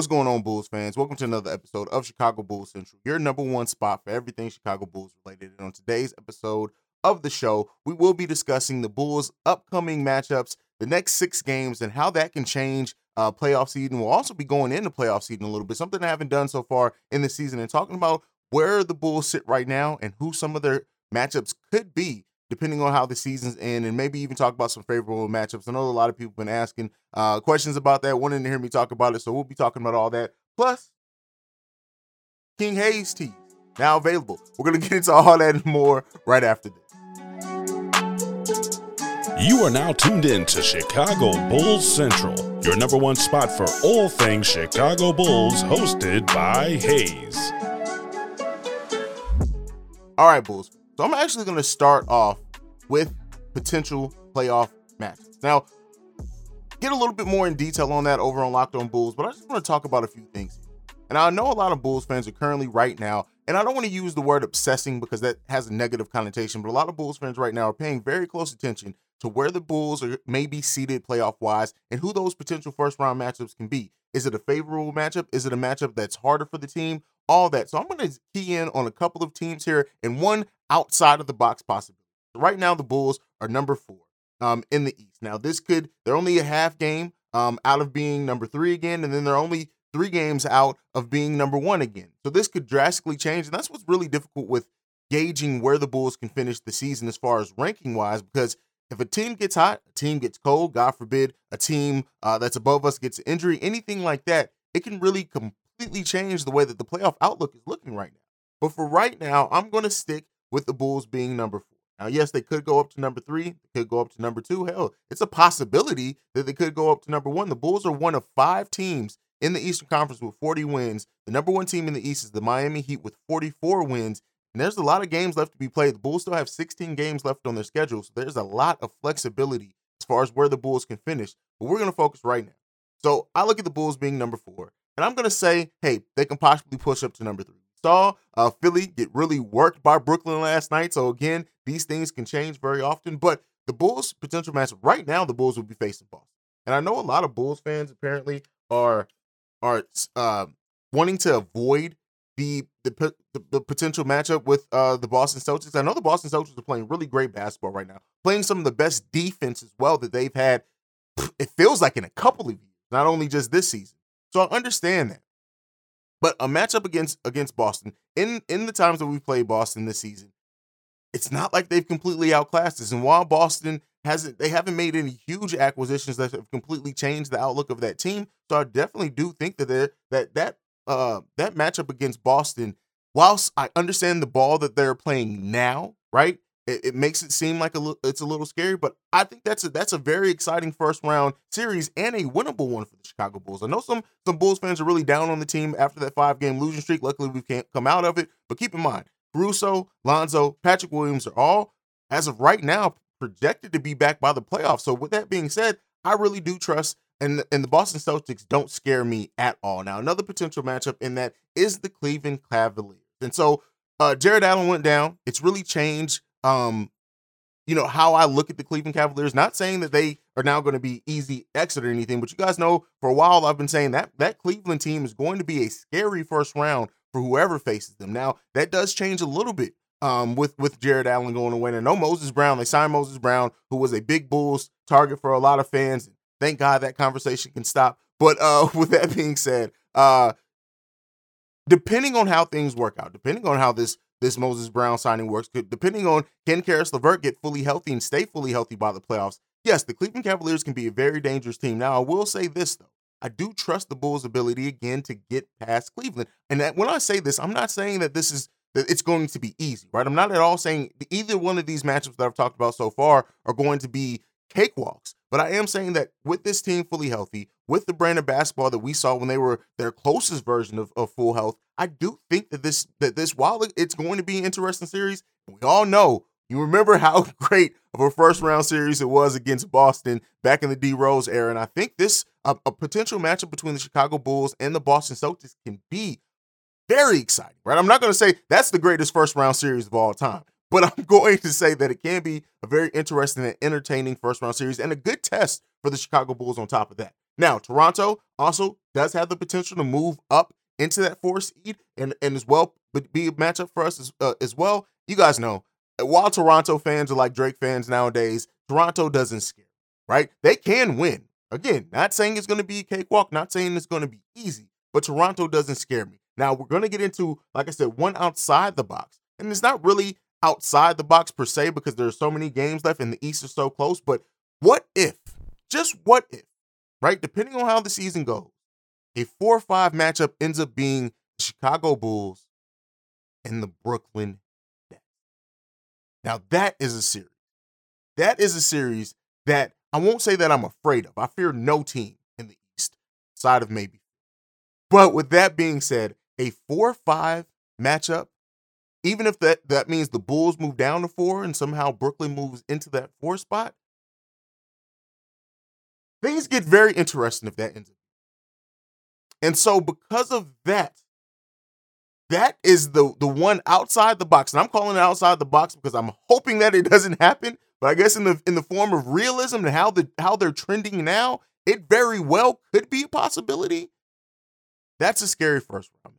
What's going on, Bulls fans? Welcome to another episode of Chicago Bulls Central, your number one spot for everything Chicago Bulls related. And on today's episode of the show, we will be discussing the Bulls' upcoming matchups, the next six games, and how that can change uh, playoff season. We'll also be going into playoff season a little bit, something I haven't done so far in the season, and talking about where the Bulls sit right now and who some of their matchups could be depending on how the season's end, and maybe even talk about some favorable matchups. I know a lot of people have been asking uh, questions about that, wanting to hear me talk about it. So we'll be talking about all that. Plus, King Hayes tees now available. We're gonna get into all that and more right after this. You are now tuned in to Chicago Bulls Central, your number one spot for all things Chicago Bulls, hosted by Hayes. All right, Bulls. So I'm actually going to start off with potential playoff matches. Now, get a little bit more in detail on that over on Locked On Bulls, but I just want to talk about a few things. And I know a lot of Bulls fans are currently right now, and I don't want to use the word obsessing because that has a negative connotation, but a lot of Bulls fans right now are paying very close attention to where the Bulls are maybe seated playoff wise and who those potential first round matchups can be. Is it a favorable matchup? Is it a matchup that's harder for the team? All that. So I'm going to key in on a couple of teams here and one outside of the box possibility. Right now, the Bulls are number four um, in the East. Now, this could, they're only a half game um, out of being number three again, and then they're only three games out of being number one again. So this could drastically change. And that's what's really difficult with gauging where the Bulls can finish the season as far as ranking wise, because if a team gets hot, a team gets cold, God forbid, a team uh, that's above us gets injury, anything like that, it can really completely change the way that the playoff outlook is looking right now. But for right now, I'm going to stick with the Bulls being number four. Now, yes, they could go up to number three, they could go up to number two. Hell, it's a possibility that they could go up to number one. The Bulls are one of five teams in the Eastern Conference with 40 wins. The number one team in the East is the Miami Heat with 44 wins. And there's a lot of games left to be played. The Bulls still have 16 games left on their schedule. So there's a lot of flexibility as far as where the Bulls can finish. But we're going to focus right now. So I look at the Bulls being number four. And I'm going to say, hey, they can possibly push up to number three saw uh, Philly get really worked by Brooklyn last night. So again, these things can change very often. But the Bulls' potential matchup right now, the Bulls will be facing Boston, and I know a lot of Bulls fans apparently are are uh, wanting to avoid the, the the, the potential matchup with uh, the Boston Celtics. I know the Boston Celtics are playing really great basketball right now, playing some of the best defense as well that they've had. It feels like in a couple of years, not only just this season. So I understand that. But a matchup against against Boston in in the times that we played Boston this season, it's not like they've completely outclassed us. And while Boston hasn't, they haven't made any huge acquisitions that have completely changed the outlook of that team. So I definitely do think that that that uh that matchup against Boston, whilst I understand the ball that they're playing now, right? It, it makes it seem like a it's a little scary, but I think that's a that's a very exciting first round series and a winnable one for the Chicago Bulls. I know some some Bulls fans are really down on the team after that five game losing streak. Luckily, we can't come out of it. But keep in mind, Caruso, Lonzo, Patrick Williams are all, as of right now, projected to be back by the playoffs. So with that being said, I really do trust and and the Boston Celtics don't scare me at all. Now, another potential matchup in that is the Cleveland Cavaliers. And so uh, Jarrett Allen went down. It's really changed um, you know, how I look at the Cleveland Cavaliers. Not saying that they are now going to be easy exit or anything, but you guys know for a while I've been saying that that Cleveland team is going to be a scary first round for whoever faces them. Now that does change a little bit um, with with Jarrett Allen going away. And no Moses Brown. They signed Moses Brown, who was a big Bulls target for a lot of fans. Thank God that conversation can stop. But uh, with that being said, uh, depending on how things work out, depending on how this this Moses Brown signing works. Depending on can Caris LeVert get fully healthy and stay fully healthy by the playoffs, yes, the Cleveland Cavaliers can be a very dangerous team. Now, I will say this though. I do trust the Bulls' ability again to get past Cleveland. And that, when I say this, I'm not saying that this is that it's going to be easy, right? I'm not at all saying either one of these matchups that I've talked about so far are going to be cakewalks. But I am saying that with this team fully healthy, with the brand of basketball that we saw when they were their closest version of, of full health, I do think that this that this while it's going to be an interesting series, we all know you remember how great of a first round series it was against Boston back in the D Rose era, and I think this a, a potential matchup between the Chicago Bulls and the Boston Celtics can be very exciting, right? I'm not going to say that's the greatest first round series of all time, but I'm going to say that it can be a very interesting and entertaining first round series and a good test for the Chicago Bulls on top of that. Now, Toronto also does have the potential to move up into that four seed and, and as well be a matchup for us as, uh, as well. You guys know, while Toronto fans are like Drake fans nowadays, Toronto doesn't scare, right? They can win. Again, not saying it's going to be a cakewalk, not saying it's going to be easy, but Toronto doesn't scare me. Now, we're going to get into, like I said, one outside the box. And it's not really outside the box per se because there's so many games left and the East is so close. But what if, just what if, right? Depending on how the season goes, a 4 5 matchup ends up being the Chicago Bulls and the Brooklyn Nets. Now, that is a series. That is a series that I won't say that I'm afraid of. I fear no team in the East, side of maybe. But with that being said, a 4 5 matchup, even if that, that means the Bulls move down to four and somehow Brooklyn moves into that four spot, things get very interesting if that ends up. And so, because of that, that is the the one outside the box, and I'm calling it outside the box because I'm hoping that it doesn't happen. But I guess in the in the form of realism and how the how they're trending now, it very well could be a possibility. That's a scary first round.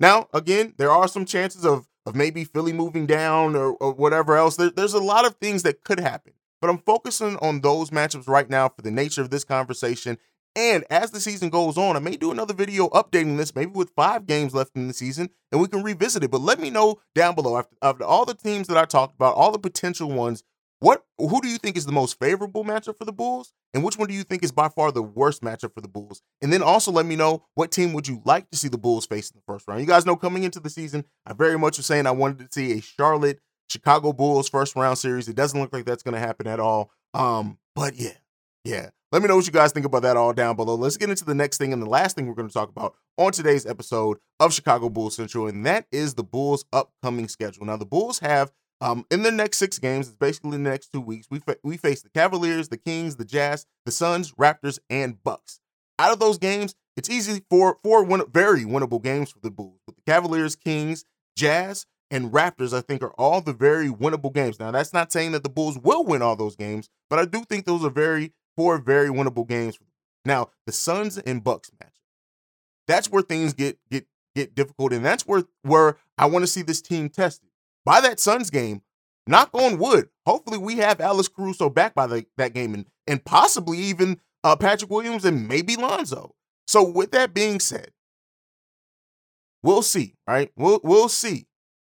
Now, again, there are some chances of of maybe Philly moving down or, or whatever else. There, there's a lot of things that could happen, but I'm focusing on those matchups right now for the nature of this conversation. And as the season goes on, I may do another video updating this, maybe with five games left in the season, and we can revisit it. But let me know down below after, after all the teams that I talked about, all the potential ones, what who do you think is the most favorable matchup for the Bulls? And which one do you think is by far the worst matchup for the Bulls? And then also let me know what team would you like to see the Bulls face in the first round. You guys know coming into the season, I very much was saying I wanted to see a Charlotte Chicago Bulls first round series. It doesn't look like that's going to happen at all. Um, but yeah, yeah. Let me know what you guys think about that all down below. Let's get into the next thing and the last thing we're going to talk about on today's episode of Chicago Bulls Central, and that is the Bulls' upcoming schedule. Now, the Bulls have um, in the next six games, it's basically the next two weeks. We fa- we face the Cavaliers, the Kings, the Jazz, the Suns, Raptors, and Bucks. Out of those games, it's easy for four win- very winnable games for the Bulls. With the Cavaliers, Kings, Jazz, and Raptors, I think are all the very winnable games. Now, that's not saying that the Bulls will win all those games, but I do think those are very four very winnable games. Now, the Suns and Bucks match. That's where things get get get difficult, and that's where where I want to see this team tested by that Suns game, knock on wood. Hopefully, we have Alex Caruso back by the, that game and, and possibly even uh, Patrick Williams and maybe Lonzo. So, with that being said, we'll see, right? We'll we'll see.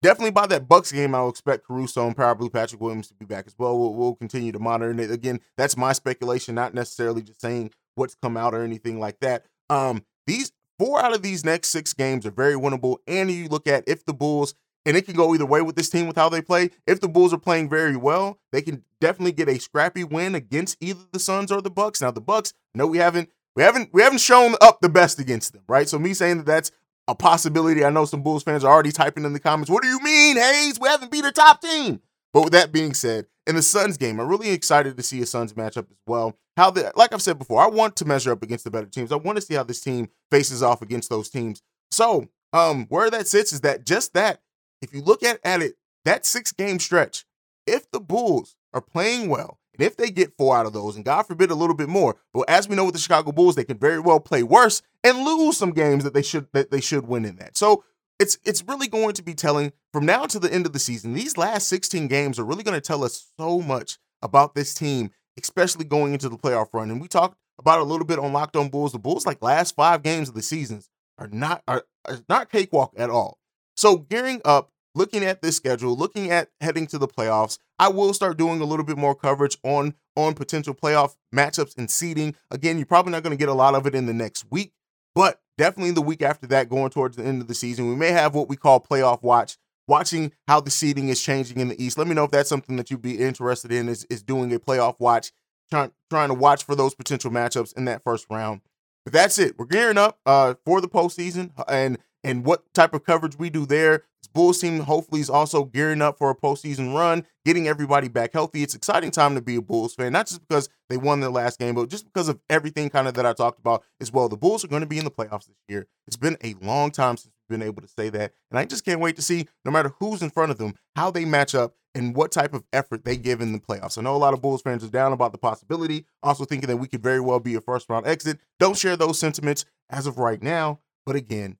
Definitely by that Bucks game, I'll expect Caruso and probably Patrick Williams to be back as well. We'll, we'll continue to monitor it. Again, that's my speculation, not necessarily just saying what's come out or anything like that. Um, these four out of these next six games are very winnable. And you look at if the Bulls and it can go either way with this team with how they play. If the Bulls are playing very well, they can definitely get a scrappy win against either the Suns or the Bucks. Now the Bucks, no, we haven't we haven't we haven't shown up the best against them, right? So me saying that that's a possibility. I know some Bulls fans are already typing in the comments. What do you mean, Hayes? We haven't beat a top team. But with that being said, in the Suns game, I'm really excited to see a Suns matchup as well. How the like I've said before, I want to measure up against the better teams. I want to see how this team faces off against those teams. So, um, where that sits is that just that if you look at, at it, that six game stretch, if the Bulls are playing well, and if they get four out of those, and God forbid a little bit more, but as we know with the Chicago Bulls, they can very well play worse and lose some games that they should that they should win in that. So it's it's really going to be telling from now to the end of the season. These last 16 games are really going to tell us so much about this team, especially going into the playoff run. And we talked about a little bit on Locked On Bulls. The Bulls, like last five games of the seasons, are not are, are not cakewalk at all. So gearing up, looking at this schedule, looking at heading to the playoffs, I will start doing a little bit more coverage on on potential playoff matchups and seeding. Again, you're probably not going to get a lot of it in the next week, but definitely the week after that, going towards the end of the season, we may have what we call playoff watch, watching how the seeding is changing in the East. Let me know if that's something that you'd be interested in. Is is doing a playoff watch, trying trying to watch for those potential matchups in that first round. But that's it. We're gearing up uh, for the postseason, and and what type of coverage we do there. This Bulls team hopefully is also gearing up for a postseason run, getting everybody back healthy. It's exciting time to be a Bulls fan, not just because they won their last game, but just because of everything kind of that I talked about as well. The Bulls are going to be in the playoffs this year. It's been a long time since we've been able to say that. And I just can't wait to see, no matter who's in front of them, how they match up and what type of effort they give in the playoffs. I know a lot of Bulls fans are down about the possibility, also thinking that we could very well be a first round exit. Don't share those sentiments as of right now. But again,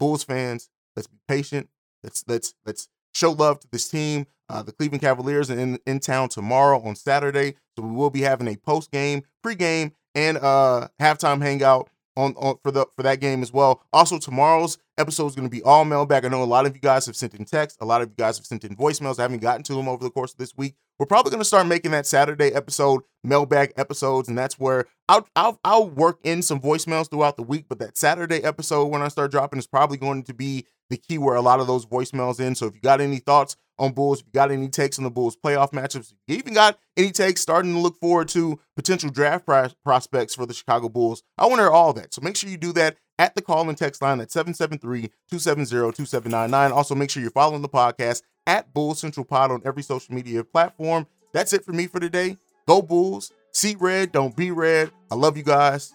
Bulls fans, let's be patient. Let's let's let's show love to this team. Uh, the Cleveland Cavaliers are in, in town tomorrow on Saturday. So we will be having a post game, pre game, and uh halftime hangout on, on for the for that game as well. Also, tomorrow's episode is going to be all mailbag. I know a lot of you guys have sent in text, a lot of you guys have sent in voicemails. I haven't gotten to them over the course of this week. We're probably going to start making that Saturday episode mailbag episodes, and that's where I'll, I'll I'll work in some voicemails throughout the week. But that Saturday episode when I start dropping is probably going to be the key where a lot of those voicemails in. So if you got any thoughts on Bulls, if you got any takes on the Bulls playoff matchups, if you even got any takes starting to look forward to potential draft prospects for the Chicago Bulls, I want to hear all that. So make sure you do that at the call and text line at 773-270-2799. Also make sure you're following the podcast at Bulls Central Pod on every social media platform. That's it for me for today. Go Bulls. See red, don't be red. I love you guys.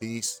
Peace.